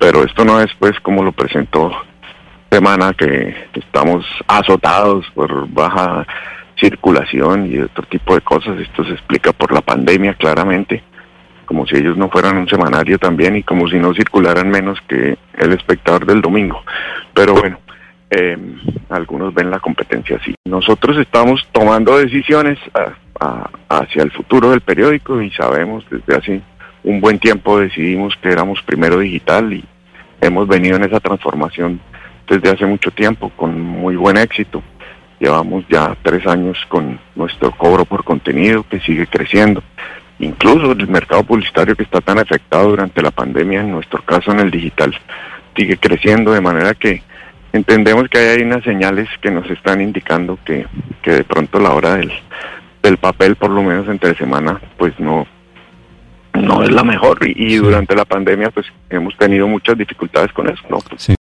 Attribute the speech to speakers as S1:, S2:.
S1: pero esto no es pues como lo presentó semana que estamos azotados por baja circulación y otro tipo de cosas. Esto se explica por la pandemia claramente, como si ellos no fueran un semanario también y como si no circularan menos que el espectador del domingo. Pero bueno, eh, algunos ven la competencia así. Nosotros estamos tomando decisiones hacia el futuro del periódico y sabemos desde hace un buen tiempo decidimos que éramos primero digital y hemos venido en esa transformación desde hace mucho tiempo con muy buen éxito. Llevamos ya tres años con nuestro cobro por contenido que sigue creciendo. Incluso el mercado publicitario que está tan afectado durante la pandemia, en nuestro caso en el digital, sigue creciendo de manera que entendemos que hay unas señales que nos están indicando que, que de pronto la hora del, del papel, por lo menos entre semana, pues no, no es la mejor y, durante la pandemia pues hemos tenido muchas dificultades con eso, ¿no?